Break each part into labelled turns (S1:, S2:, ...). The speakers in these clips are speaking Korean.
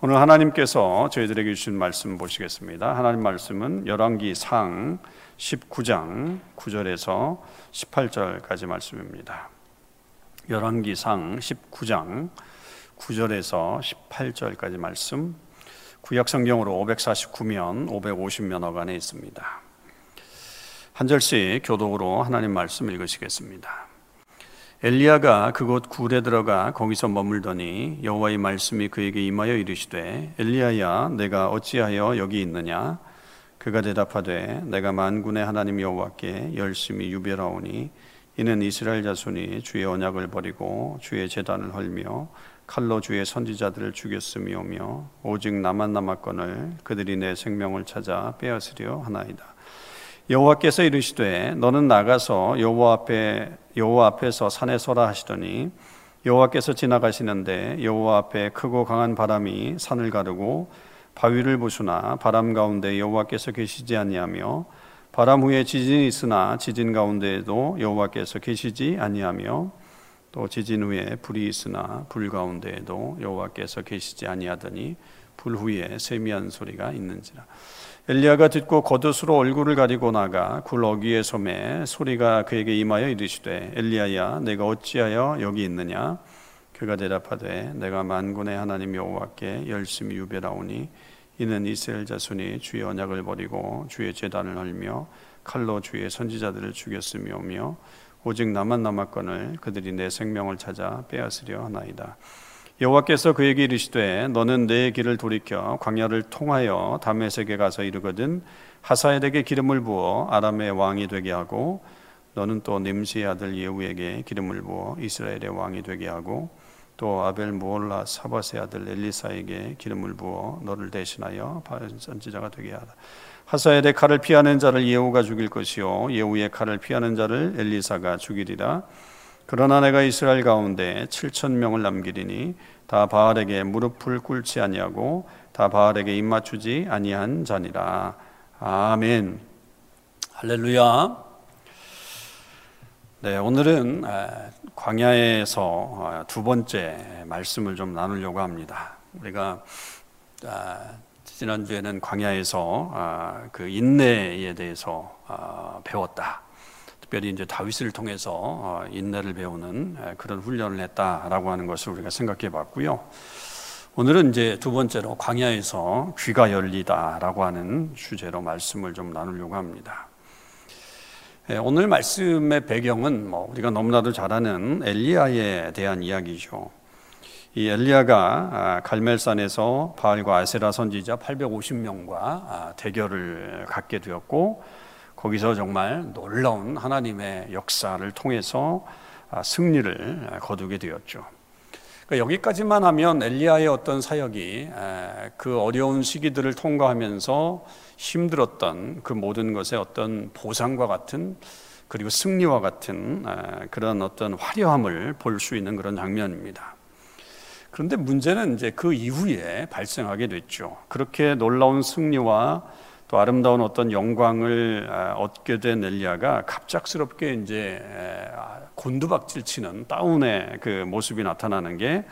S1: 오늘 하나님께서 저희들에게 주신 말씀 보시겠습니다. 하나님 말씀은 열왕기 상 19장 9절에서 18절까지 말씀입니다. 열왕기 상 19장 9절에서 18절까지 말씀 구약 성경으로 549면 550면허 간에 있습니다. 한 절씩 교독으로 하나님 말씀 읽으시겠습니다. 엘리야가 그곳 굴에 들어가 거기서 머물더니 여호와의 말씀이 그에게 임하여 이르시되 엘리야야 내가 어찌하여 여기 있느냐 그가 대답하되 내가 만군의 하나님 여호와께 열심히 유별하오니 이는 이스라엘 자손이 주의 언약을 버리고 주의 제단을 헐며 칼로 주의 선지자들을 죽였음이오며 오직 나만 남았거늘 그들이 내 생명을 찾아 빼앗으려 하나이다. 여호와께서 이르시되 너는 나가서 여호와 앞에 여호와 앞에서 산에 서라 하시더니 여호와께서 지나가시는데 여호와 앞에 크고 강한 바람이 산을 가르고 바위를 부수나 바람 가운데 여호와께서 계시지 아니하며 바람 후에 지진이 있으나 지진 가운데에도 여호와께서 계시지 아니하며 또 지진 후에 불이 있으나 불 가운데에도 여호와께서 계시지 아니하더니 불 후에 세미한 소리가 있는지라 엘리야가 듣고 겉옷으로 얼굴을 가리고 나가 굴 어귀에 섬에 소리가 그에게 임하여 이르시되 엘리야야 내가 어찌하여 여기 있느냐? 그가 대답하되 내가 만군의 하나님 여호와께 열심히 유배하오니 이는 이스라엘 자손이 주의 언약을 버리고 주의 제단을 헐며 칼로 주의 선지자들을 죽였으며며 오직 나만 남았거늘 그들이 내 생명을 찾아 빼앗으려 하나이다 여호와께서 그에게 이르시되 너는 내 길을 돌이켜 광야를 통하여 다메섹에 가서 이르거든 하사엘에게 기름을 부어 아람의 왕이 되게 하고 너는 또 nim시의 아들 예후에게 기름을 부어 이스라엘의 왕이 되게 하고 또 아벨 무올라 사바의 아들 엘리사에게 기름을 부어 너를 대신하여 선지자가 되게 하라. 하사엘의 칼을 피하는 자를 예후가 죽일 것이요 예후의 칼을 피하는 자를 엘리사가 죽이리라. 그러나 내가 이스라엘 가운데 7천 명을 남기리니 다 바알에게 무릎을 꿇지 아니하고 다 바알에게 입 맞추지 아니한 자니라. 아멘. 할렐루야. 네, 오늘은 광야에서 아, 두 번째 말씀을 좀 나누려고 합니다. 우리가 아, 지난주에는 광야에서 아, 그 인내에 대해서 배웠다. 특별히 이제 다윗을 통해서 어, 인내를 배우는 그런 훈련을 했다라고 하는 것을 우리가 생각해 봤고요. 오늘은 이제 두 번째로 광야에서 귀가 열리다라고 하는 주제로 말씀을 좀 나누려고 합니다. 오늘 말씀의 배경은 뭐 우리가 너무나도 잘 아는 엘리야에 대한 이야기죠. 이 엘리야가 아, 갈멜산에서 바알과 아세라 선지자 850명과 아, 대결을 갖게 되었고 거기서 정말 놀라운 하나님의 역사를 통해서 아, 승리를 거두게 되었죠. 그러니까 여기까지만 하면 엘리야의 어떤 사역이 그 어려운 시기들을 통과하면서 힘들었던 그 모든 것의 어떤 보상과 같은 그리고 승리와 같은 그런 어떤 화려함을 볼 수 있는 그런 장면입니다. 그런데 문제는 이제 그 이후에 발생하게 됐죠. 그렇게 놀라운 승리와 또 아름다운 어떤 영광을 아, 얻게 된 엘리야가 갑작스럽게 이제 곤두박질 치는 다운의 그 모습이 나타나는 게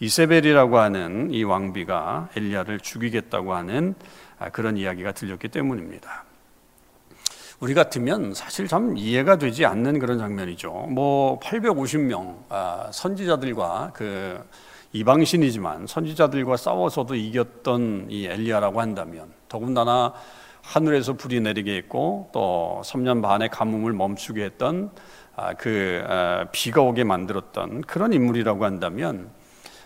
S1: 이세벨이라고 하는 이 왕비가 엘리야를 죽이겠다고 하는 아, 그런 이야기가 들렸기 때문입니다. 우리 같으면 사실 참 이해가 되지 않는 그런 장면이죠. 뭐 850명 아, 선지자들과 그 이방신이지만 선지자들과 싸워서도 이겼던 이 엘리야라고 한다면 더군다나 하늘에서 불이 내리게 했고 또 3년 반의 가뭄을 멈추게 했던 아, 그 아, 비가 오게 만들었던 그런 인물이라고 한다면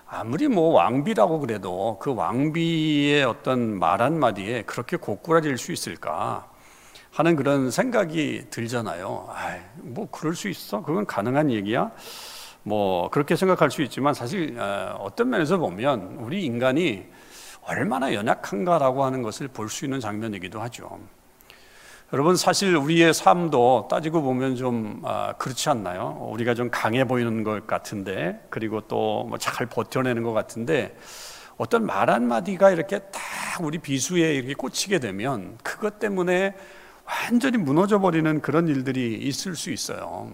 S1: 아무리 뭐 왕비라고 그래도 그 왕비의 어떤 말 한마디에 그렇게 고꾸라질 수 있을까 하는 그런 생각이 들잖아요. 아이, 뭐 그럴 수 있어? 그건 가능한 얘기야? 뭐 그렇게 생각할 수 있지만 사실 어, 어떤 면에서 보면 우리 인간이 얼마나 연약한가라고 하는 것을 볼 수 있는 장면이기도 하죠. 여러분 사실 우리의 삶도 따지고 보면 좀 아, 그렇지 않나요? 우리가 좀 강해 보이는 것 같은데 그리고 또뭐잘 버텨내는 것 같은데 어떤 말 한마디가 이렇게 딱 우리 비수에 이렇게 꽂히게 되면 그것 때문에 완전히 무너져 버리는 그런 일들이 있을 수 있어요.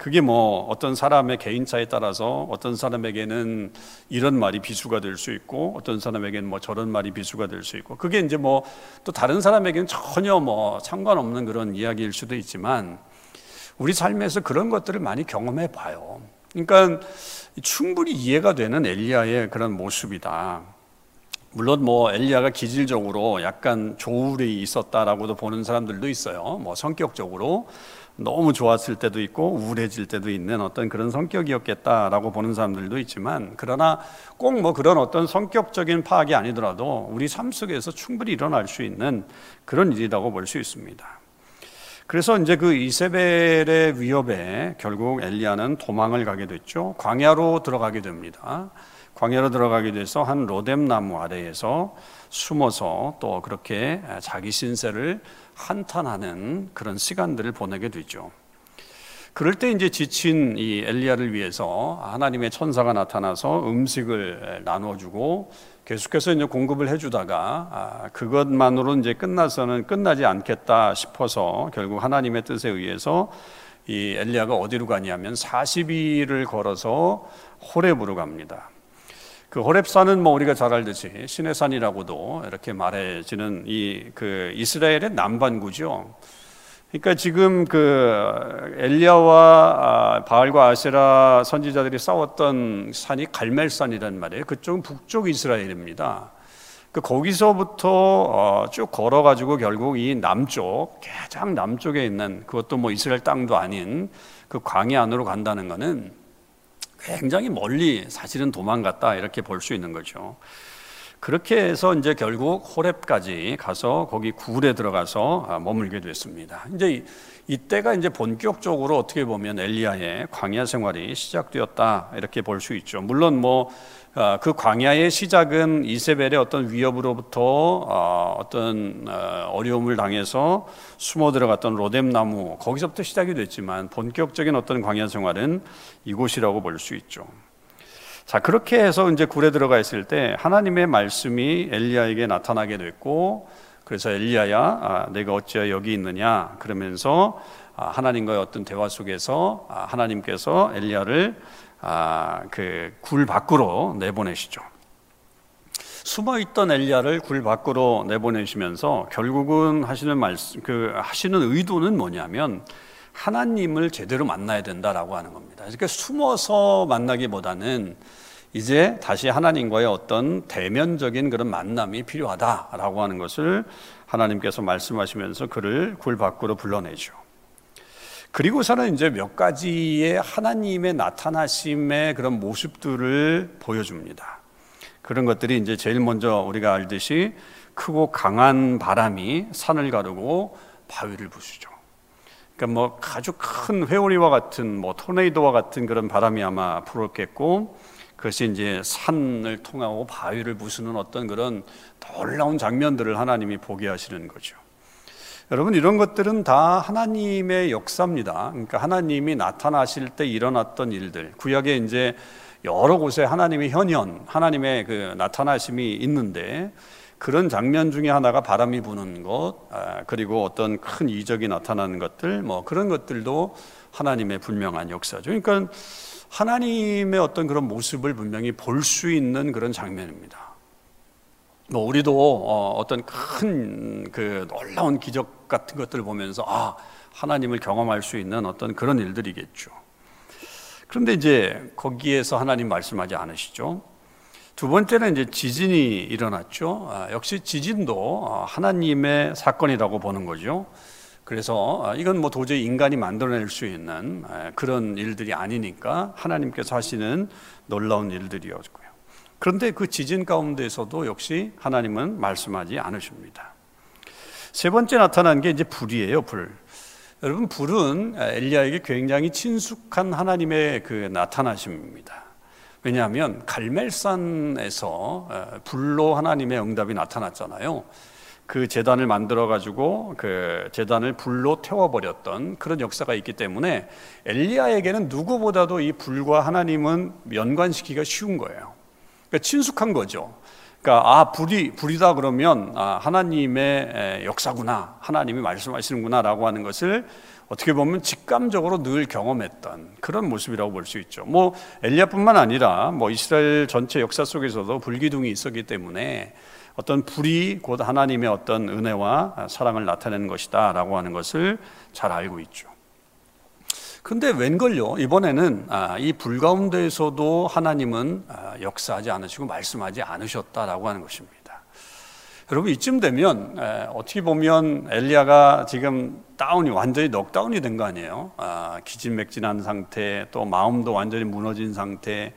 S1: 그게 뭐 어떤 사람의 개인차에 따라서 어떤 사람에게는 이런 말이 비수가 될 수 있고 어떤 사람에게는 뭐 저런 말이 비수가 될 수 있고 그게 이제 뭐 또 다른 사람에게는 전혀 뭐 상관없는 그런 이야기일 수도 있지만 우리 삶에서 그런 것들을 많이 경험해 봐요. 그러니까 충분히 이해가 되는 엘리야의 그런 모습이다. 물론 뭐 엘리야가 기질적으로 약간 조울이 있었다라고도 보는 사람들도 있어요. 뭐 성격적으로 너무 좋았을 때도 있고 우울해질 때도 있는 어떤 그런 성격이었겠다라고 보는 사람들도 있지만 그러나 꼭 뭐 그런 어떤 성격적인 파악이 아니더라도 우리 삶 속에서 충분히 일어날 수 있는 그런 일이라고 볼 수 있습니다. 그래서 이제 그 이세벨의 위협에 결국 엘리야는 도망을 가게 됐죠. 광야로 들어가게 됩니다. 광야로 들어가게 돼서 한 로뎀 나무 아래에서 숨어서 또 그렇게 자기 신세를 한탄하는 그런 시간들을 보내게 되죠. 그럴 때 이제 지친 이 엘리야를 위해서 하나님의 천사가 나타나서 음식을 나눠주고 계속해서 이제 공급을 해주다가 아, 그것만으로 이제 끝나서는 끝나지 않겠다 싶어서 결국 하나님의 뜻에 의해서 이 엘리야가 어디로 가냐면 40일을 걸어서 호렙으로 갑니다. 그 호렙산은 뭐 우리가 잘 알듯이 신의 산이라고도 이렇게 말해지는 이 그 이스라엘의 남반구죠. 그러니까 지금 그 엘리야와 아, 바알과 아세라 선지자들이 싸웠던 산이 갈멜산이란 말이에요. 그쪽은 북쪽 이스라엘입니다. 그 거기서부터 어, 쭉 걸어가지고 결국 이 남쪽 가장 남쪽에 있는 그것도 뭐 이스라엘 땅도 아닌 그 광야 안으로 간다는 것은 굉장히 멀리 사실은 도망갔다 이렇게 볼 수 있는 거죠. 그렇게 해서 이제 결국 호렙까지 가서 거기 굴에 들어가서 아, 머물게 됐습니다. 이제 이때가 이제 본격적으로 어떻게 보면 엘리야의 광야 생활이 시작되었다 이렇게 볼 수 있죠. 물론 뭐 그 아, 광야의 시작은 이세벨의 어떤 위협으로부터 어, 어떤 어, 어려움을 당해서 숨어 들어갔던 로뎀 나무 거기서부터 시작이 됐지만 본격적인 어떤 광야 생활은 이곳이라고 볼 수 있죠. 자, 그렇게 해서 이제 굴에 들어가 있을 때 하나님의 말씀이 엘리야에게 나타나게 됐고 그래서 엘리야야, 아, 내가 어찌하여 여기 있느냐 그러면서 아, 하나님과의 어떤 대화 속에서 아, 하나님께서 엘리야를 아, 그 굴 밖으로 내보내시죠. 숨어 있던 엘리야를 굴 밖으로 내보내시면서 결국은 하시는 말씀, 그 하시는 의도는 뭐냐면 하나님을 제대로 만나야 된다라고 하는 겁니다. 그러니까 숨어서 만나기보다는 이제 다시 하나님과의 어떤 대면적인 그런 만남이 필요하다라고 하는 것을 하나님께서 말씀하시면서 그를 굴 밖으로 불러내죠. 그리고서는 이제 몇 가지의 하나님의 나타나심의 그런 모습들을 보여줍니다. 그런 것들이 이제 제일 먼저 우리가 알듯이 크고 강한 바람이 산을 가르고 바위를 부수죠. 그러니까 뭐 아주 큰 회오리와 같은 뭐 토네이도와 같은 그런 바람이 아마 불었겠고 그것이 이제 산을 통하고 바위를 부수는 어떤 그런 놀라운 장면들을 하나님이 보게 하시는 거죠. 여러분 이런 것들은 다 하나님의 역사입니다. 그러니까 하나님이 나타나실 때 일어났던 일들. 구약에 이제 여러 곳에 하나님의 현현, 하나님의 그 나타나심이 있는데 그런 장면 중에 하나가 바람이 부는 것, 아, 그리고 어떤 큰 이적이 나타나는 것들, 뭐 그런 것들도 하나님의 분명한 역사죠. 그러니까 하나님의 어떤 그런 모습을 분명히 볼 수 있는 그런 장면입니다. 뭐 우리도 어, 어떤 큰 그 놀라운 기적 같은 것들을 보면서 아 하나님을 경험할 수 있는 어떤 그런 일들이겠죠. 그런데 이제 거기에서 하나님 말씀하지 않으시죠. 두 번째는 이제 지진이 일어났죠. 아, 역시 지진도 어, 하나님의 사건이라고 보는 거죠. 그래서 아, 이건 뭐 도저히 인간이 만들어낼 수 있는 그런 일들이 아니니까 하나님께서 하시는 놀라운 일들이었고요. 그런데 그 지진 가운데서도 역시 하나님은 말씀하지 않으십니다. 세 번째 나타난 게 이제 불이에요, 불. 여러분, 불은 엘리야에게 굉장히 친숙한 하나님의 그 나타나심입니다. 왜냐하면 갈멜산에서 불로 하나님의 응답이 나타났잖아요. 그 재단을 만들어 가지고 그 재단을 불로 태워 버렸던 그런 역사가 있기 때문에 엘리야에게는 누구보다도 이 불과 하나님은 연관시키기가 쉬운 거예요. 그러니까 친숙한 거죠. 그러니까 아 불이 불이다 그러면 아 하나님의 역사구나 하나님이 말씀하시는구나라고 하는 것을 어떻게 보면 직감적으로 늘 경험했던 그런 모습이라고 볼 수 있죠. 뭐 엘리야뿐만 아니라 뭐 이스라엘 전체 역사 속에서도 불기둥이 있었기 때문에 어떤 불이 곧 하나님의 어떤 은혜와 사랑을 나타내는 것이다라고 하는 것을 잘 알고 있죠. 근데 웬걸요? 이번에는 아, 이불 가운데에서도 하나님은 아, 역사하지 않으시고 말씀하지 않으셨다라고 하는 것입니다. 여러분 이쯤 되면 어떻게 보면 엘리야가 지금 다운이 완전히 넉다운이 된 거 아니에요? 아, 기진맥진한 상태, 또 마음도 완전히 무너진 상태.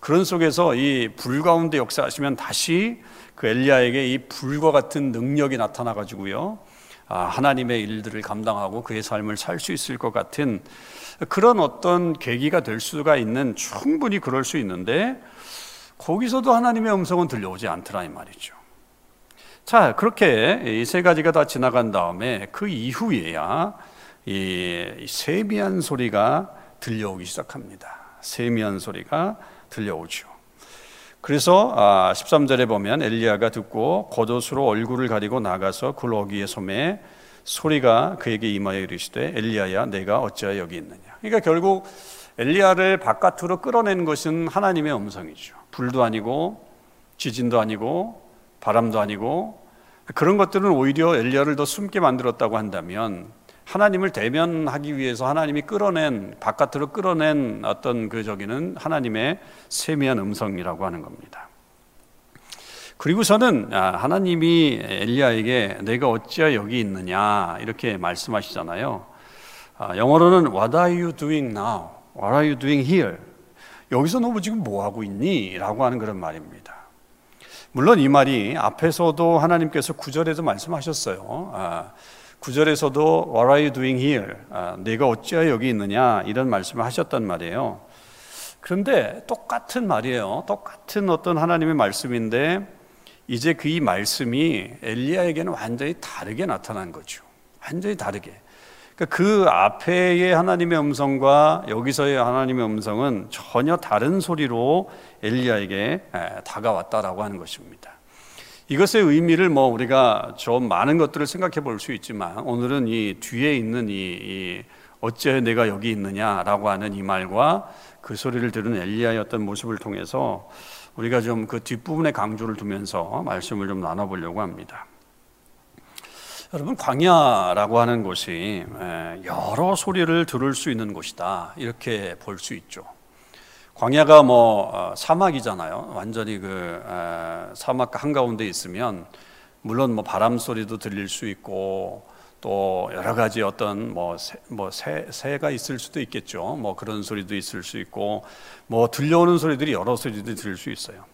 S1: 그런 속에서 이 불 가운데 역사하시면 다시 그 엘리야에게 이 불과 같은 능력이 나타나 가지고요. 아, 하나님의 일들을 감당하고 그의 삶을 살 수 있을 것 같은 그런 어떤 계기가 될 수가 있는 충분히 그럴 수 있는데 거기서도 하나님의 음성은 들려오지 않더라 이 말이죠. 자, 그렇게 이 세 가지가 다 지나간 다음에 그 이후에야 이 세미한 소리가 들려오기 시작합니다. 세미한 소리가 들려오죠. 그래서 13절에 아, 보면 엘리야가 듣고 겉옷으로 얼굴을 가리고 나가서 굴러기에 섬에 소리가 그에게 임하여 이르시되 엘리야야 내가 어찌하여 여기 있느냐. 그러니까 결국 엘리야를 바깥으로 끌어낸 것은 하나님의 음성이죠. 불도 아니고 지진도 아니고 바람도 아니고 그런 것들은 오히려 엘리야를 더 숨게 만들었다고 한다면 하나님을 대면하기 위해서 하나님이 끌어낸 바깥으로 끌어낸 어떤 그 저기는 하나님의 세미한 음성이라고 하는 겁니다. 그리고서는 아, 하나님이 엘리야에게 내가 어찌하여 여기 있느냐 이렇게 말씀하시잖아요. 아, 영어로는 What are you doing now? What are you doing here? 여기서 너 지금 뭐 하고 있니? 라고 하는 그런 말입니다. 물론 이 말이 앞에서도 하나님께서 구절에도 말씀하셨어요. 아, 구절에서도 What are you doing here? 아, 내가 어찌하여 여기 있느냐 이런 말씀을 하셨단 말이에요. 그런데 똑같은 말이에요. 똑같은 어떤 하나님의 말씀인데 이제 그 이 말씀이 엘리야에게는 완전히 다르게 나타난 거죠. 완전히 다르게. 그러니까 그 앞에의 하나님의 음성과 여기서의 하나님의 음성은 전혀 다른 소리로 엘리야에게 다가왔다라고 하는 것입니다. 이것의 의미를 뭐 우리가 좀 많은 것들을 생각해 볼 수 있지만 오늘은 이 뒤에 있는 이, 이 어째 내가 여기 있느냐라고 하는 이 말과 그 소리를 들은 엘리야의 어떤 모습을 통해서 우리가 좀 그 뒷부분에 강조를 두면서 말씀을 좀 나눠보려고 합니다. 여러분 광야라고 하는 곳이 여러 소리를 들을 수 있는 곳이다 이렇게 볼 수 있죠. 광야가 뭐 어, 사막이잖아요. 완전히 그 사막 한 가운데 있으면 물론 뭐 바람 소리도 들릴 수 있고 또 여러 가지 어떤 뭐, 새, 뭐 새, 새가 있을 수도 있겠죠. 뭐 그런 소리도 있을 수 있고 뭐 들려오는 소리들이 여러 소리들이 들릴 수 있어요.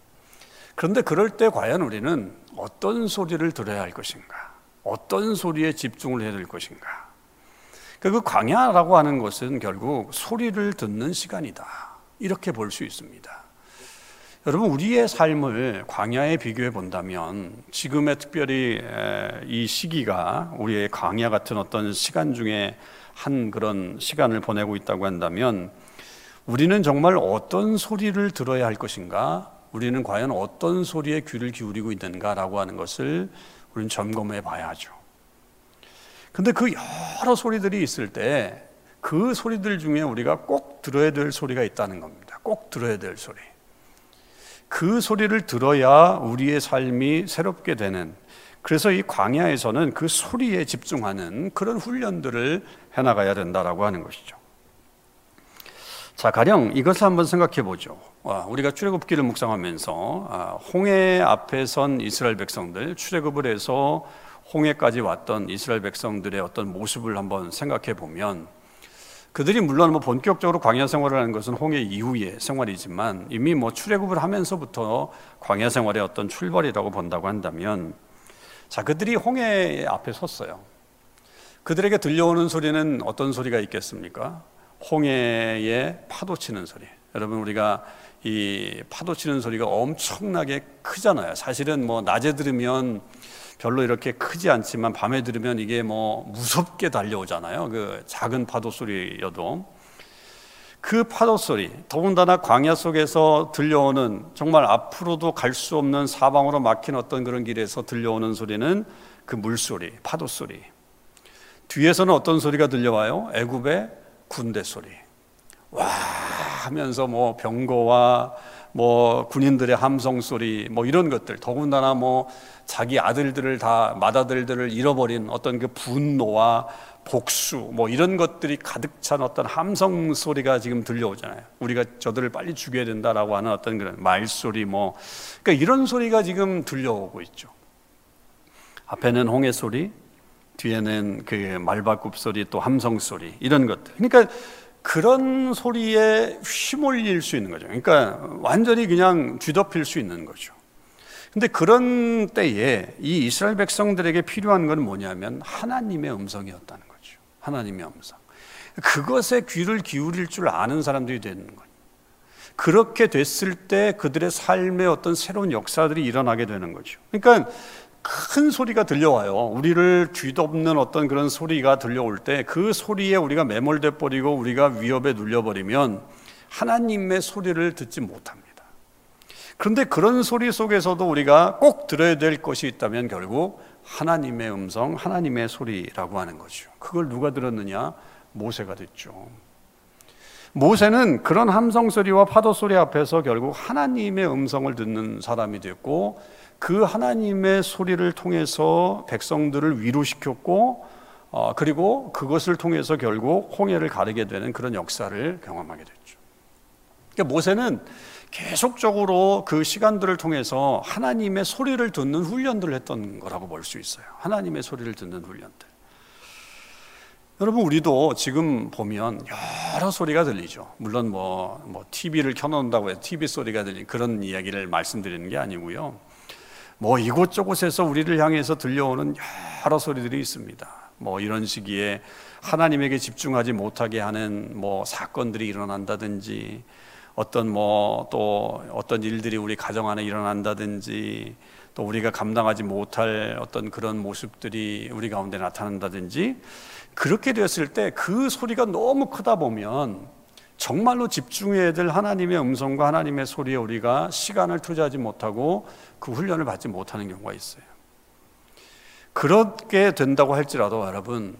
S1: 그런데 그럴 때 과연 우리는 어떤 소리를 들어야 할 것인가? 어떤 소리에 집중을 해야 될 것인가? 그 광야라고 하는 것은 결국 소리를 듣는 시간이다. 이렇게 볼 수 있습니다. 여러분, 우리의 삶을 광야에 비교해 본다면 지금의 특별히 이 시기가 우리의 광야 같은 어떤 시간 중에 한 그런 시간을 보내고 있다고 한다면 우리는 정말 어떤 소리를 들어야 할 것인가? 우리는 과연 어떤 소리에 귀를 기울이고 있는가라고 하는 것을 우리는 점검해 봐야죠. 근데 그 여러 소리들이 있을 때 그 소리들 중에 우리가 꼭 들어야 될 소리가 있다는 겁니다. 꼭 들어야 될 소리. 그 소리를 들어야 우리의 삶이 새롭게 되는 그래서 이 광야에서는 그 소리에 집중하는 그런 훈련들을 해나가야 된다라고 하는 것이죠. 자, 가령 이것을 한번 생각해 보죠. 우리가 출애굽기를 묵상하면서 아, 홍해 앞에 선 이스라엘 백성들 출애굽을 해서 홍해까지 왔던 이스라엘 백성들의 어떤 모습을 한번 생각해 보면 그들이 물론 뭐 본격적으로 광야 생활을 하는 것은 홍해 이후의 생활이지만 이미 뭐 출애굽을 하면서부터 광야 생활의 어떤 출발이라고 본다고 한다면 자 그들이 홍해 앞에 섰어요. 그들에게 들려오는 소리는 어떤 소리가 있겠습니까? 홍해에 파도 치는 소리. 여러분 우리가 이 파도 치는 소리가 엄청나게 크잖아요. 사실은 뭐 낮에 들으면 별로 이렇게 크지 않지만 밤에 들으면 이게 뭐 무섭게 달려오잖아요. 그 작은 파도 소리여도 그 파도 소리, 더군다나 광야 속에서 들려오는 정말 앞으로도 갈 수 없는 사방으로 막힌 어떤 그런 길에서 들려오는 소리는 그 물소리, 파도 소리. 뒤에서는 어떤 소리가 들려와요? 애굽의 군대 소리. 와 하면서 뭐 병거와 뭐 군인들의 함성 소리 뭐 이런 것들 더군다나 뭐 자기 아들들을 다 맏아들들을 잃어버린 어떤 그 분노와 복수 뭐 이런 것들이 가득 찬 어떤 함성 소리가 지금 들려오잖아요. 우리가 저들을 빨리 죽여야 된다라고 하는 어떤 그런 말소리 뭐 그러니까 이런 소리가 지금 들려오고 있죠. 앞에는 홍해 소리, 뒤에는 그 말바굽 소리 또 함성 소리 이런 것들. 그러니까 그런 소리에 휘몰릴 수 있는 거죠. 그러니까 완전히 그냥 뒤덮일 수 있는 거죠. 근데 그런 때에 이 이스라엘 백성들에게 필요한 건 뭐냐면 하나님의 음성이었다는 거죠. 하나님의 음성. 그것에 귀를 기울일 줄 아는 사람들이 되는 거예요. 그렇게 됐을 때 그들의 삶에 어떤 새로운 역사들이 일어나게 되는 거죠. 그러니까 큰 소리가 들려와요. 우리를 뒤덮는 어떤 그런 소리가 들려올 때 그 소리에 우리가 매몰돼 버리고 우리가 위협에 눌려버리면 하나님의 소리를 듣지 못합니다. 그런데 그런 소리 속에서도 우리가 꼭 들어야 될 것이 있다면 결국 하나님의 음성, 하나님의 소리라고 하는 거죠. 그걸 누가 들었느냐? 모세가 듣죠. 모세는 그런 함성 소리와 파도 소리 앞에서 결국 하나님의 음성을 듣는 사람이 됐고 그 하나님의 소리를 통해서 백성들을 위로시켰고 어, 그리고 그것을 통해서 결국 홍해를 가르게 되는 그런 역사를 경험하게 됐죠. 그러니까 모세는 계속적으로 그 시간들을 통해서 하나님의 소리를 듣는 훈련들을 했던 거라고 볼 수 있어요. 하나님의 소리를 듣는 훈련들. 여러분 우리도 지금 보면 여러 소리가 들리죠. 물론 뭐, 뭐 TV를 켜놓는다고 해서 TV 소리가 들리 그런 이야기를 말씀드리는 게 아니고요. 뭐 이곳저곳에서 우리를 향해서 들려오는 여러 소리들이 있습니다. 뭐 이런 시기에 하나님에게 집중하지 못하게 하는 뭐 사건들이 일어난다든지 어떤 뭐 또 어떤 일들이 우리 가정 안에 일어난다든지 또 우리가 감당하지 못할 어떤 그런 모습들이 우리 가운데 나타난다든지 그렇게 되었을 때 그 소리가 너무 크다 보면 정말로 집중해야 될 하나님의 음성과 하나님의 소리에 우리가 시간을 투자하지 못하고 그 훈련을 받지 못하는 경우가 있어요. 그렇게 된다고 할지라도 여러분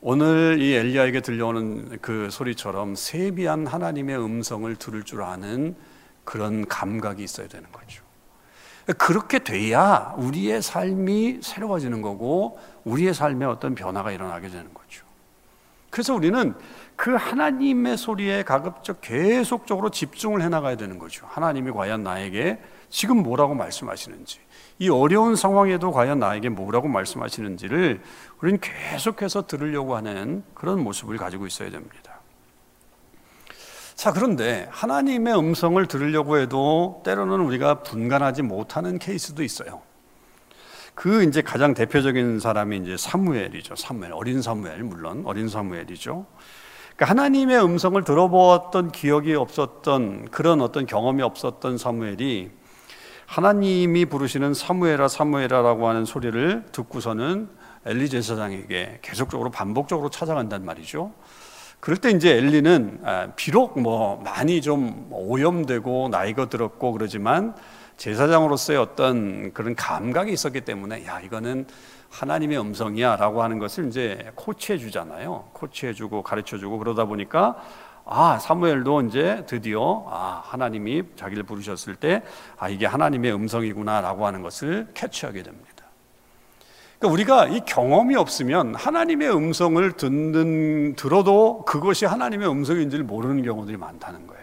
S1: 오늘 이 엘리야에게 들려오는 그 소리처럼 세비한 하나님의 음성을 들을 줄 아는 그런 감각이 있어야 되는 거죠. 그렇게 돼야 우리의 삶이 새로워지는 거고 우리의 삶에 어떤 변화가 일어나게 되는 거죠. 그래서 우리는 그 하나님의 소리에 가급적 계속적으로 집중을 해 나가야 되는 거죠. 하나님이 과연 나에게 지금 뭐라고 말씀하시는지, 이 어려운 상황에도 과연 나에게 뭐라고 말씀하시는지를 우리는 계속해서 들으려고 하는 그런 모습을 가지고 있어야 됩니다. 자, 그런데 하나님의 음성을 들으려고 해도 때로는 우리가 분간하지 못하는 케이스도 있어요. 그 이제 가장 대표적인 사람이 이제 사무엘이죠. 사무엘, 어린 사무엘, 물론 어린 사무엘이죠. 그러니까 하나님의 음성을 들어보았던 기억이 없었던 그런 어떤 경험이 없었던 사무엘이 하나님이 부르시는 사무엘아 사무엘아라고 하는 소리를 듣고서는 엘리 제사장에게 계속적으로 반복적으로 찾아간단 말이죠. 그럴 때 이제 엘리는 아, 비록 뭐 많이 좀 오염되고 나이가 들었고 그러지만 제사장으로서의 어떤 그런 감각이 있었기 때문에 야 이거는 하나님의 음성이야 라고 하는 것을 이제 코치해 주잖아요. 코치해 주고 가르쳐 주고 그러다 보니까 아, 사무엘도 이제 드디어 아, 하나님이 자기를 부르셨을 때 아, 이게 하나님의 음성이구나 라고 하는 것을 캐치하게 됩니다. 그러니까 우리가 이 경험이 없으면 하나님의 음성을 듣는 들어도 그것이 하나님의 음성인지를 모르는 경우들이 많다는 거예요.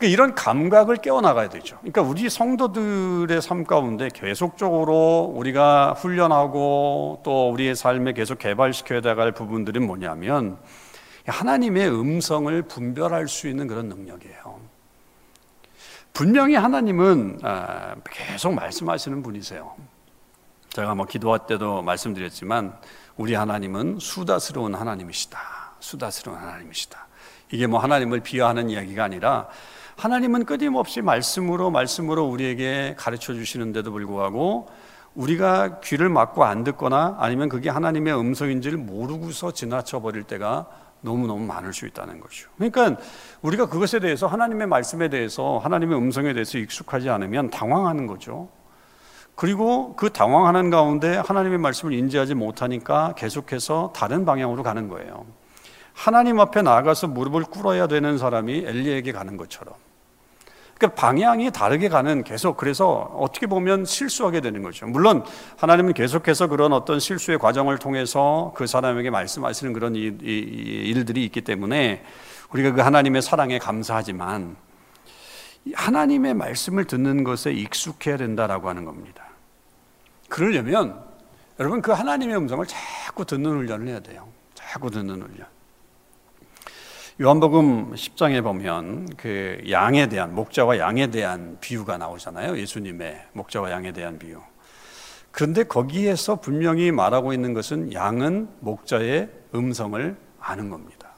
S1: 그러니까 이런 감각을 깨워나가야 되죠. 그러니까 우리 성도들의 삶 가운데 계속적으로 우리가 훈련하고 또 우리의 삶에 계속 개발시켜야 될 부분들이 뭐냐면 하나님의 음성을 분별할 수 있는 그런 능력이에요. 분명히 하나님은 아, 계속 말씀하시는 분이세요. 제가 뭐 기도할 때도 말씀드렸지만 우리 하나님은 수다스러운 하나님이시다. 수다스러운 하나님이시다. 이게 뭐 하나님을 비하하는 이야기가 아니라 하나님은 끊임없이 말씀으로 말씀으로 우리에게 가르쳐 주시는데도 불구하고 우리가 귀를 막고 안 듣거나 아니면 그게 하나님의 음성인지를 모르고서 지나쳐 버릴 때가 너무너무 많을 수 있다는 거죠. 그러니까 우리가 그것에 대해서 하나님의 말씀에 대해서 하나님의 음성에 대해서 익숙하지 않으면 당황하는 거죠. 그리고 그 당황하는 가운데 하나님의 말씀을 인지하지 못하니까 계속해서 다른 방향으로 가는 거예요. 하나님 앞에 나아가서 무릎을 꿇어야 되는 사람이 엘리에게 가는 것처럼. 그러니까 방향이 다르게 가는 계속 그래서 어떻게 보면 실수하게 되는 거죠. 물론 하나님은 계속해서 그런 어떤 실수의 과정을 통해서 그 사람에게 말씀하시는 그런 일들이 있기 때문에 우리가 그 하나님의 사랑에 감사하지만 하나님의 말씀을 듣는 것에 익숙해야 된다라고 하는 겁니다. 그러려면 여러분 그 하나님의 음성을 자꾸 듣는 훈련을 해야 돼요. 자꾸 듣는 훈련. 요한복음 10장에 보면 그 양에 대한 목자와 양에 대한 비유가 나오잖아요. 예수님의 목자와 양에 대한 비유. 그런데 거기에서 분명히 말하고 있는 것은 양은 목자의 음성을 아는 겁니다.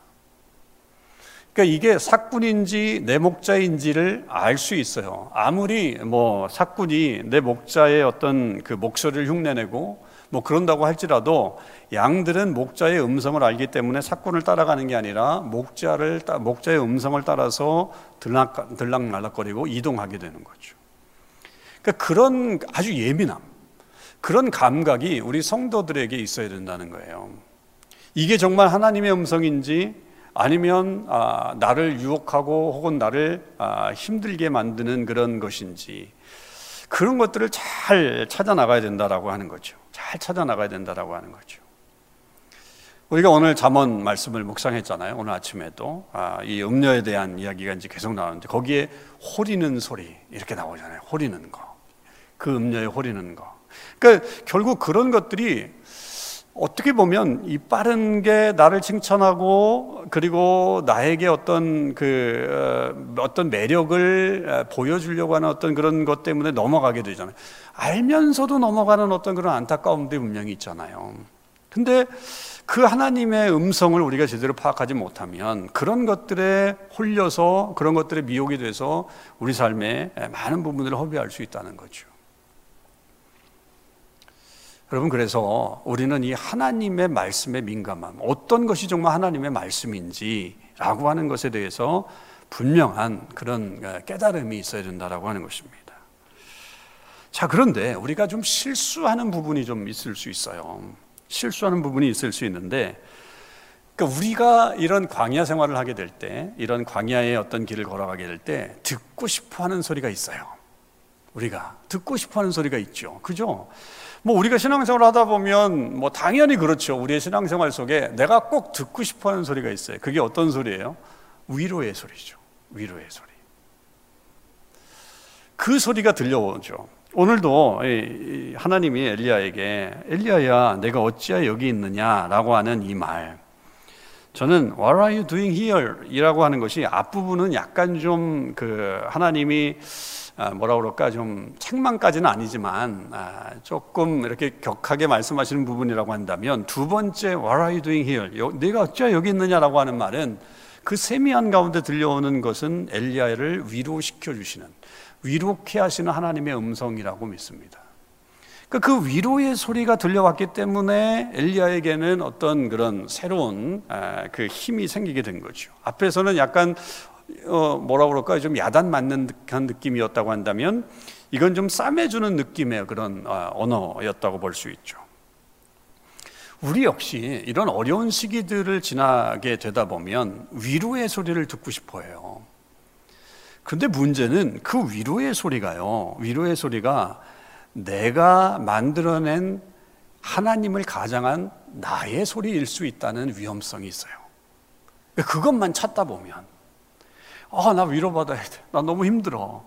S1: 그러니까 이게 사꾼인지 내 목자인지를 알 수 있어요. 아무리 뭐 사꾼이 내 목자의 어떤 그 목소리를 흉내내고 뭐 그런다고 할지라도 양들은 목자의 음성을 알기 때문에 사꾼을 따라가는 게 아니라 목자를 목자의 음성을 따라서 들락 들락날락거리고 이동하게 되는 거죠. 그러니까 그런 아주 예민함, 그런 감각이 우리 성도들에게 있어야 된다는 거예요. 이게 정말 하나님의 음성인지 아니면 아, 나를 유혹하고 혹은 나를 아, 힘들게 만드는 그런 것인지 그런 것들을 잘 찾아 나가야 된다라고 하는 거죠. 잘 찾아 나가야 된다라고 하는 거죠. 우리가 오늘 잠언 말씀을 묵상했잖아요. 오늘 아침에도 아, 이 음료에 대한 이야기가 이제 계속 나오는데 거기에 호리는 소리 이렇게 나오잖아요. 호리는 거, 그 음료에 호리는 거. 그러니까 결국 그런 것들이 어떻게 보면 이 빠른 게 나를 칭찬하고 그리고 나에게 어떤 그 어, 어떤 매력을 어, 보여주려고 하는 어떤 그런 것 때문에 넘어가게 되잖아요. 알면서도 넘어가는 어떤 그런 안타까움들이 분명히 있잖아요. 근데 그 하나님의 음성을 우리가 제대로 파악하지 못하면 그런 것들에 홀려서 그런 것들에 미혹이 돼서 우리 삶에 많은 부분들을 허비할 수 있다는 거죠. 여러분 그래서 우리는 이 하나님의 말씀에 민감함, 어떤 것이 정말 하나님의 말씀인지라고 하는 것에 대해서 분명한 그런 깨달음이 있어야 된다라고 하는 것입니다. 자, 그런데 우리가 좀 실수하는 부분이 좀 있을 수 있어요. 실수하는 부분이 있을 수 있는데, 그러니까 우리가 이런 광야 생활을 하게 될 때, 이런 광야의 어떤 길을 걸어가게 될 때, 듣고 싶어 하는 소리가 있어요. 우리가. 듣고 싶어 하는 소리가 있죠. 그죠? 뭐 우리가 신앙생활을 하다 보면 뭐 당연히 그렇죠. 우리의 신앙생활 속에 내가 꼭 듣고 싶어 하는 소리가 있어요. 그게 어떤 소리예요? 위로의 소리죠. 위로의 소리. 그 소리가 들려오죠. 오늘도 하나님이 엘리야에게 엘리야야 내가 어찌하여 여기 있느냐라고 하는 이 말. 저는 What are you doing here? 이라고 하는 것이 앞부분은 약간 좀 그 하나님이 아, 뭐라 그럴까 좀 책망까지는 아니지만 아, 조금 이렇게 격하게 말씀하시는 부분이라고 한다면 두 번째 What are you doing here? 네가 어찌 여기 있느냐라고 하는 말은 그 세미한 가운데 들려오는 것은 엘리야를 위로시켜 주시는 위로케 하시는 하나님의 음성이라고 믿습니다. 그러니까 그 위로의 소리가 들려왔기 때문에 엘리야에게는 어떤 그런 새로운 아, 그 힘이 생기게 된 거죠. 앞에서는 약간 어, 뭐라 그럴까요? 좀 야단 맞는 듯한 느낌이었다고 한다면 이건 좀 싸매주는 느낌의 그런 어, 언어였다고 볼 수 있죠. 우리 역시 이런 어려운 시기들을 지나게 되다 보면 위로의 소리를 듣고 싶어 해요. 근데 문제는 그 위로의 소리가요, 위로의 소리가 내가 만들어낸 하나님을 가장한 나의 소리일 수 있다는 위험성이 있어요. 그것만 찾다 보면 아, 나 위로받아야 돼. 나 너무 힘들어.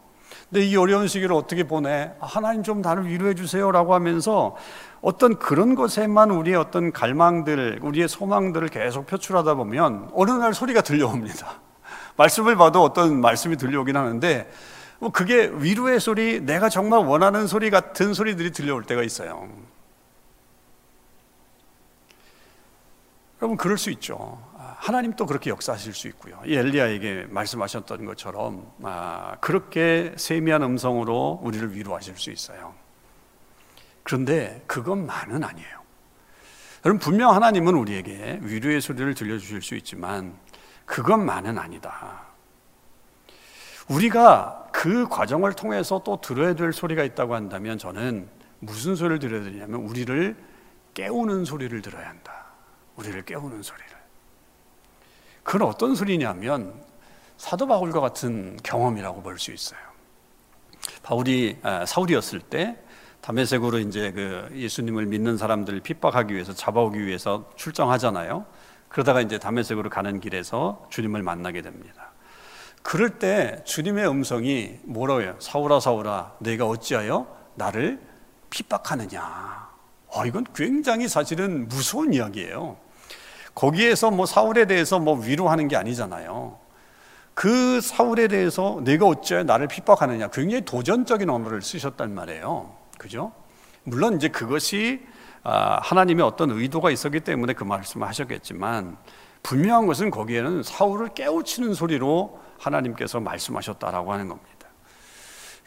S1: 근데 이 어려운 시기를 어떻게 보내? 아, 하나님 좀 나를 위로해 주세요라고 하면서 어떤 그런 것에만 우리의 어떤 갈망들, 우리의 소망들을 계속 표출하다 보면 어느 날 소리가 들려옵니다. 말씀을 봐도 어떤 말씀이 들려오긴 하는데 뭐 그게 위로의 소리, 내가 정말 원하는 소리 같은 소리들이 들려올 때가 있어요. 여러분 그럴 수 있죠. 하나님 또 그렇게 역사하실 수 있고요. 이 엘리야에게 말씀하셨던 것처럼 아, 그렇게 세미한 음성으로 우리를 위로하실 수 있어요. 그런데 그것만은 아니에요. 여러분 분명 하나님은 우리에게 위로의 소리를 들려주실 수 있지만 그것만은 아니다. 우리가 그 과정을 통해서 또 들어야 될 소리가 있다고 한다면 저는 무슨 소리를 들어야 되냐면 우리를 깨우는 소리를 들어야 한다. 우리를 깨우는 소리를. 그건 어떤 소리냐면 사도 바울과 같은 경험이라고 볼 수 있어요. 바울이 아, 사울이었을 때 담에색으로 이제 그 예수님을 믿는 사람들을 핍박하기 위해서 잡아오기 위해서 출정하잖아요. 그러다가 이제 담에색으로 가는 길에서 주님을 만나게 됩니다. 그럴 때 주님의 음성이 뭐라고 해요? 사울아 사울아 내가 어찌하여 나를 핍박하느냐. 어, 이건 굉장히 사실은 무서운 이야기예요. 거기에서 뭐 사울에 대해서 뭐 위로하는 게 아니잖아요. 그 사울에 대해서 내가 어찌하여 나를 핍박하느냐. 굉장히 도전적인 언어를 쓰셨단 말이에요. 그죠? 물론 이제 그것이 아, 하나님의 어떤 의도가 있었기 때문에 그 말씀을 하셨겠지만 분명한 것은 거기에는 사울을 깨우치는 소리로 하나님께서 말씀하셨다라고 하는 겁니다.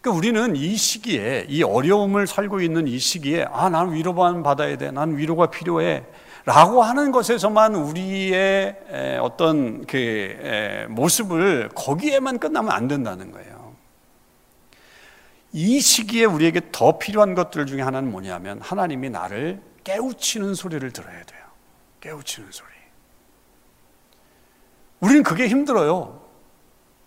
S1: 그러니까 우리는 이 시기에 이 어려움을 살고 있는 이 시기에 아, 난 위로만 받아야 돼. 난 위로가 필요해. 라고 하는 것에서만 우리의 어떤 그 모습을 거기에만 끝나면 안 된다는 거예요. 이 시기에 우리에게 더 필요한 것들 중에 하나는 뭐냐면 하나님이 나를 깨우치는 소리를 들어야 돼요. 깨우치는 소리. 우리는 그게 힘들어요.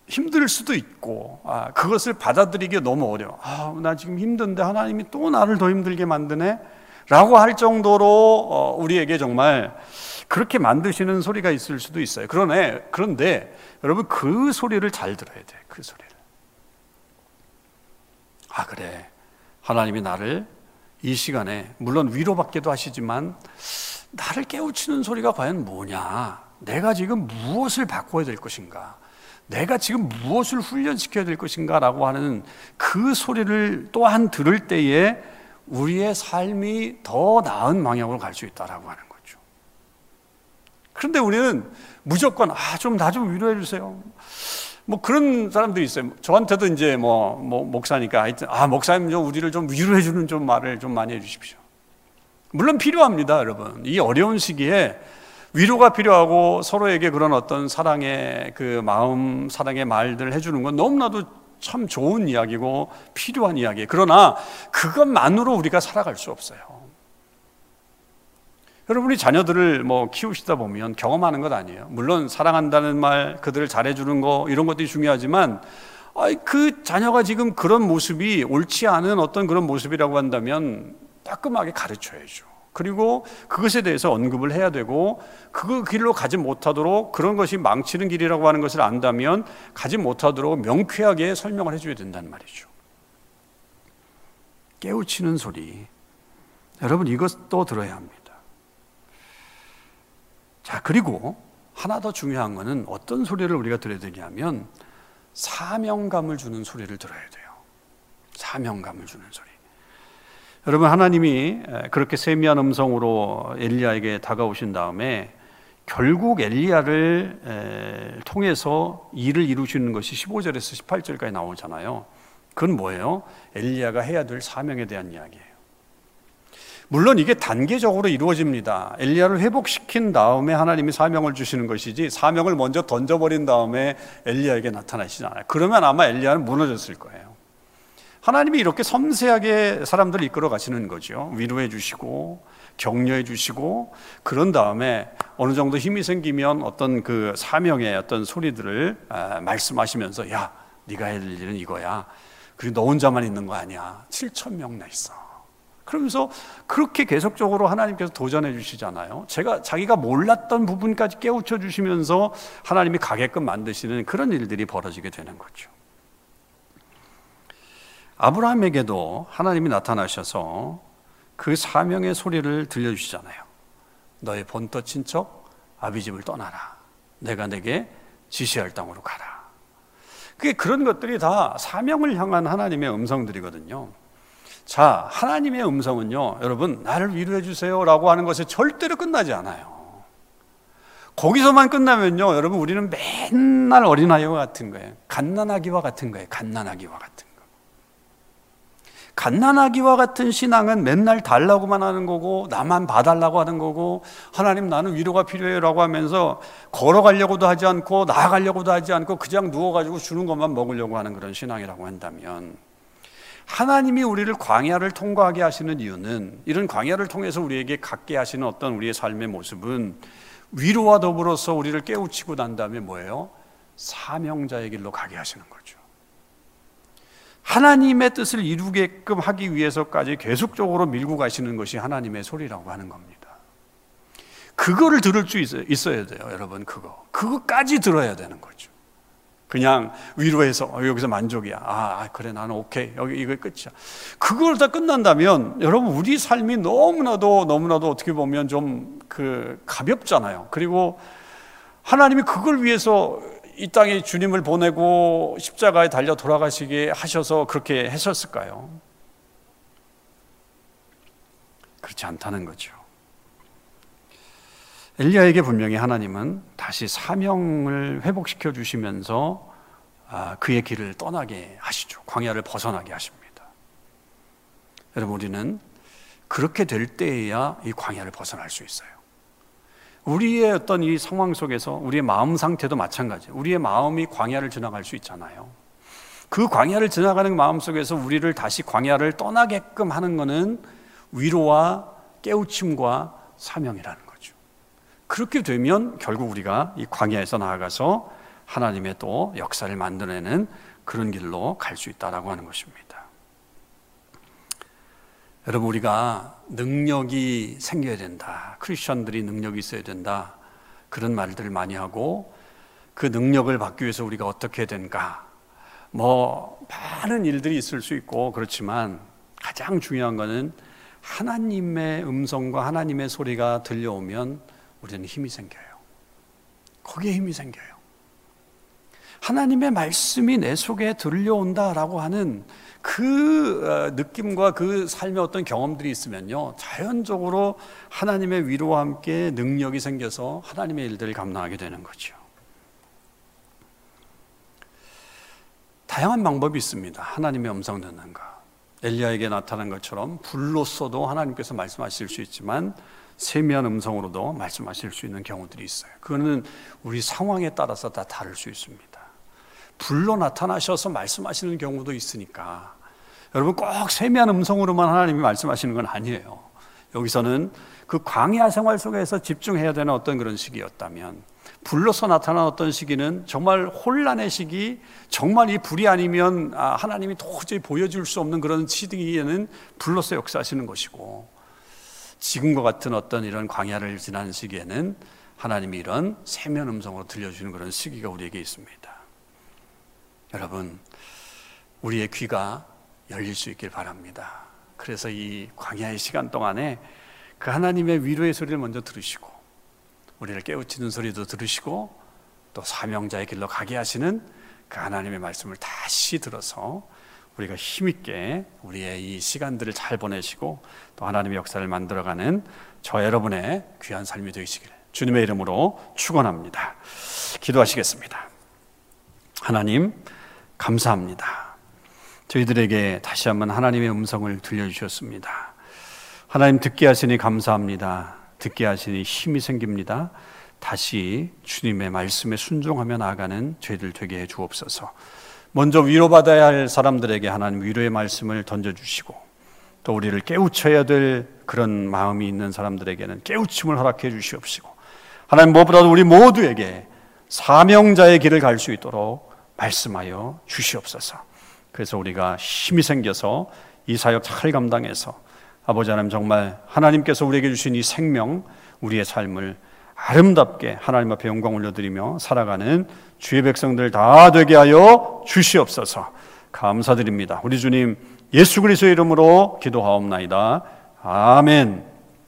S1: 힘들 수도 있고, 아, 그것을 받아들이기 너무 어려워. 아, 나 지금 힘든데 하나님이 또 나를 더 힘들게 만드네? 라고 할 정도로 어, 우리에게 정말 그렇게 만드시는 소리가 있을 수도 있어요. 그러네. 그런데 여러분 그 소리를 잘 들어야 돼. 그 소리를. 아, 그래. 하나님이 나를 이 시간에 물론 위로받기도 하시지만 나를 깨우치는 소리가 과연 뭐냐? 내가 지금 무엇을 바꿔야 될 것인가? 내가 지금 무엇을 훈련시켜야 될 것인가? 라고 하는 그 소리를 또한 들을 때에 우리의 삶이 더 나은 방향으로 갈 수 있다라고 하는 거죠. 그런데 우리는 무조건 아 좀 나 좀 위로해 주세요. 뭐 그런 사람들이 있어요. 저한테도 이제 뭐, 뭐 목사니까 하여튼 아 목사님 좀 우리를 좀 위로해 주는 좀 말을 좀 많이 해 주십시오. 물론 필요합니다, 여러분. 이 어려운 시기에 위로가 필요하고 서로에게 그런 어떤 사랑의 그 마음, 사랑의 말들을 해주는 건 너무나도 참 좋은 이야기고 필요한 이야기. 그러나 그것만으로 우리가 살아갈 수 없어요. 여러분이 자녀들을 뭐 키우시다 보면 경험하는 것 아니에요. 물론 사랑한다는 말, 그들을 잘해주는 거 이런 것들이 중요하지만 그 자녀가 지금 그런 모습이 옳지 않은 어떤 그런 모습이라고 한다면 따끔하게 가르쳐야죠. 그리고 그것에 대해서 언급을 해야 되고 그 길로 가지 못하도록 그런 것이 망치는 길이라고 하는 것을 안다면 가지 못하도록 명쾌하게 설명을 해줘야 된다는 말이죠. 깨우치는 소리. 여러분 이것도 들어야 합니다. 자, 그리고 하나 더 중요한 것은 어떤 소리를 우리가 들어야 되냐면 사명감을 주는 소리를 들어야 돼요. 사명감을 주는 소리. 여러분 하나님이 그렇게 세미한 음성으로 엘리야에게 다가오신 다음에 결국 엘리야를 통해서 일을 이루시는 것이 15절에서 18절까지 나오잖아요. 그건 뭐예요? 엘리야가 해야 될 사명에 대한 이야기예요. 물론 이게 단계적으로 이루어집니다. 엘리야를 회복시킨 다음에 하나님이 사명을 주시는 것이지 사명을 먼저 던져버린 다음에 엘리야에게 나타나시지 않아요. 그러면 아마 엘리야는 무너졌을 거예요. 하나님이 이렇게 섬세하게 사람들을 이끌어 가시는 거죠. 위로해 주시고 격려해 주시고 그런 다음에 어느 정도 힘이 생기면 어떤 그 사명의 어떤 소리들을 아, 말씀하시면서 야 네가 해야 될 일은 이거야. 그리고 너 혼자만 있는 거 아니야. 7천 명나 있어. 그러면서 그렇게 계속적으로 하나님께서 도전해 주시잖아요. 제가 자기가 몰랐던 부분까지 깨우쳐 주시면서 하나님이 가게끔 만드시는 그런 일들이 벌어지게 되는 거죠. 아브라함에게도 하나님이 나타나셔서 그 사명의 소리를 들려주시잖아요. 너의 본토 친척 아비집을 떠나라. 내가 내게 지시할 땅으로 가라. 그게 그런 것들이 다 사명을 향한 하나님의 음성들이거든요. 자, 하나님의 음성은요, 여러분, 나를 위로해 주세요라고 하는 것에 절대로 끝나지 않아요. 거기서만 끝나면요, 여러분, 우리는 맨날 어린아이와 같은 거예요. 갓난아기와 같은 거예요. 갓난아기와 같은 갓난아기와 같은 신앙은 맨날 달라고만 하는 거고 나만 봐달라고 하는 거고 하나님 나는 위로가 필요해라고 하면서 걸어가려고도 하지 않고 나아가려고도 하지 않고 그냥 누워가지고 주는 것만 먹으려고 하는 그런 신앙이라고 한다면 하나님이 우리를 광야를 통과하게 하시는 이유는 이런 광야를 통해서 우리에게 갖게 하시는 어떤 우리의 삶의 모습은 위로와 더불어서 우리를 깨우치고 난 다음에 뭐예요? 사명자의 길로 가게 하시는 거죠. 하나님의 뜻을 이루게끔 하기 위해서까지 계속적으로 밀고 가시는 것이 하나님의 소리라고 하는 겁니다. 그거를 들을 수 있어야 돼요, 여러분. 그거. 그거까지 들어야 되는 거죠. 그냥 위로해서 어, 여기서 만족이야. 아, 아, 그래 나는 오케이. 여기 이거 끝이야. 그걸 다 끝난다면 여러분 우리 삶이 너무나도 너무나도 어떻게 보면 좀 그 가볍잖아요. 그리고 하나님이 그걸 위해서 이 땅에 주님을 보내고 십자가에 달려 돌아가시게 하셔서 그렇게 하셨을까요? 그렇지 않다는 거죠. 엘리야에게 분명히 하나님은 다시 사명을 회복시켜 주시면서 아, 그의 길을 떠나게 하시죠. 광야를 벗어나게 하십니다. 여러분 우리는 그렇게 될 때에야 이 광야를 벗어날 수 있어요. 우리의 어떤 이 상황 속에서 우리의 마음 상태도 마찬가지. 우리의 마음이 광야를 지나갈 수 있잖아요. 그 광야를 지나가는 마음 속에서 우리를 다시 광야를 떠나게끔 하는 것은 위로와 깨우침과 사명이라는 거죠. 그렇게 되면 결국 우리가 이 광야에서 나아가서 하나님의 또 역사를 만들어내는 그런 길로 갈 수 있다라고 하는 것입니다. 여러분 우리가 능력이 생겨야 된다. 크리스천들이 능력이 있어야 된다. 그런 말들을 많이 하고 그 능력을 받기 위해서 우리가 어떻게 된가? 뭐 많은 일들이 있을 수 있고 그렇지만 가장 중요한 것은 하나님의 음성과 하나님의 소리가 들려오면 우리는 힘이 생겨요. 거기에 힘이 생겨요. 하나님의 말씀이 내 속에 들려온다라고 하는 그 어, 느낌과 그 삶의 어떤 경험들이 있으면요. 자연적으로 하나님의 위로와 함께 능력이 생겨서 하나님의 일들을 감당하게 되는 거죠. 다양한 방법이 있습니다. 하나님의 음성 듣는 것. 엘리야에게 나타난 것처럼 불로서도 하나님께서 말씀하실 수 있지만 세미한 음성으로도 말씀하실 수 있는 경우들이 있어요. 그거는 우리 상황에 따라서 다 다를 수 있습니다. 불로 나타나셔서 말씀하시는 경우도 있으니까 여러분 꼭 세미한 음성으로만 하나님이 말씀하시는 건 아니에요. 여기서는 그 광야 생활 속에서 집중해야 되는 어떤 그런 시기였다면 불로서 나타난 어떤 시기는 정말 혼란의 시기, 정말 이 불이 아니면 아, 하나님이 도저히 보여줄 수 없는 그런 시기에는 불로서 역사하시는 것이고 지금과 같은 어떤 이런 광야를 지난 시기에는 하나님이 이런 세면 음성으로 들려주는 그런 시기가 우리에게 있습니다. 여러분, 우리의 귀가 열릴 수 있길 바랍니다. 그래서 이 광야의 시간 동안에 그 하나님의 위로의 소리를 먼저 들으시고, 우리를 깨우치는 소리도 들으시고, 또 사명자의 길로 가게 하시는 그 하나님의 말씀을 다시 들어서 우리가 힘있게 우리의 이 시간들을 잘 보내시고 또 하나님의 역사를 만들어가는 저 여러분의 귀한 삶이 되시길 주님의 이름으로 축원합니다. 기도하시겠습니다. 하나님 감사합니다. 저희들에게 다시 한번 하나님의 음성을 들려주셨습니다. 하나님 듣게 하시니 감사합니다. 듣게 하시니 힘이 생깁니다. 다시 주님의 말씀에 순종하며 나아가는 저희들 되게 해 주옵소서. 먼저 위로받아야 할 사람들에게 하나님 위로의 말씀을 던져주시고 또 우리를 깨우쳐야 될 그런 마음이 있는 사람들에게는 깨우침을 허락해 주시옵시고 하나님 무엇보다도 우리 모두에게 사명자의 길을 갈 수 있도록 말씀하여 주시옵소서. 그래서 우리가 힘이 생겨서 이 사역 잘 감당해서 아버지 하나님 정말 하나님께서 우리에게 주신 이 생명, 우리의 삶을 아름답게 하나님 앞에 영광 올려드리며 살아가는 주의 백성들 다 되게 하여 주시옵소서. 감사드립니다. 우리 주님 예수 그리스도의 이름으로 기도하옵나이다. 아멘.